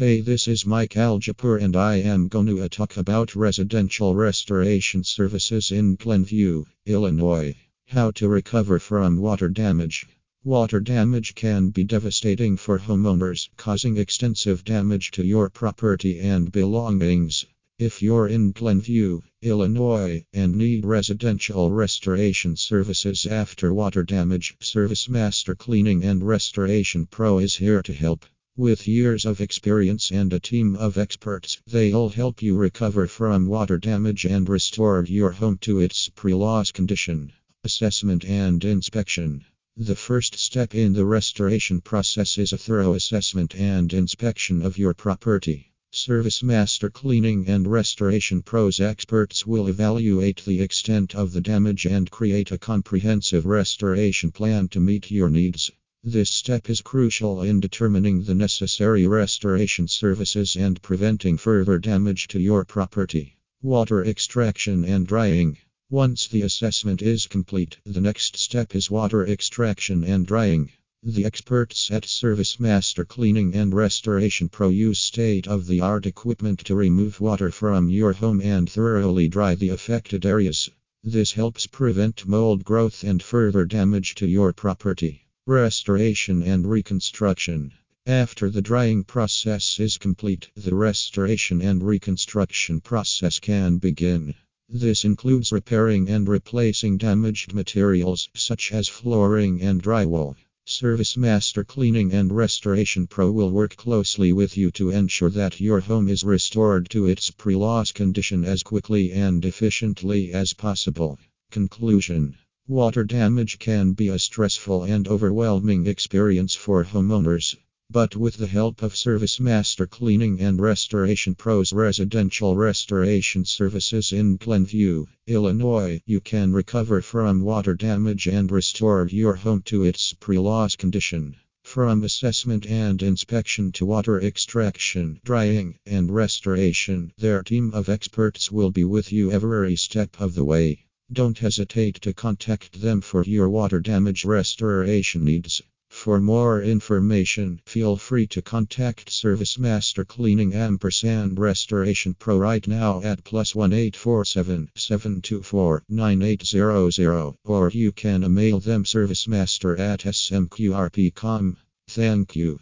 Hey, this is Mike Aljapur and I am going to talk about residential restoration services in Glenview, Illinois. How to recover from water damage. Water damage can be devastating for homeowners, causing extensive damage to your property and belongings. If you're in Glenview, Illinois, and need residential restoration services after water damage, ServiceMaster Cleaning and Restoration Pro is here to help. With years of experience and a team of experts, they'll help you recover from water damage and restore your home to its pre loss condition. Assessment and inspection. The first step in the restoration process is a thorough assessment and inspection of your property. Service Master Cleaning and Restoration Pros experts will evaluate the extent of the damage and create a comprehensive restoration plan to meet your needs. This step is crucial in determining the necessary restoration services and preventing further damage to your property. Water extraction and drying. Once the assessment is complete, the next step is water extraction and drying. The experts at Service Master Cleaning and Restoration Pro use state of the art equipment to remove water from your home and thoroughly dry the affected areas. This helps prevent mold growth and further damage to your property. Restoration and reconstruction. After the drying process is complete, the restoration and reconstruction process can begin. This includes repairing and replacing damaged materials such as flooring and drywall. Service Master Cleaning and Restoration Pro will work closely with you to ensure that your home is restored to its pre loss condition as quickly and efficiently as possible. Conclusion Water damage can be a stressful and overwhelming experience for homeowners. But with the help of ServiceMaster Cleaning and Restoration Pros Residential Restoration Services in Glenview, Illinois, you can recover from water damage and restore your home to its pre loss condition. From assessment and inspection to water extraction, drying, and restoration, their team of experts will be with you every step of the way. Don't hesitate to contact them for your water damage restoration needs. For more information, feel free to contact ServiceMaster Cleaning Ampersand Restoration Pro right now at plus 1847 724 9800 or you can email them servicemaster at smqrp.com. Thank you.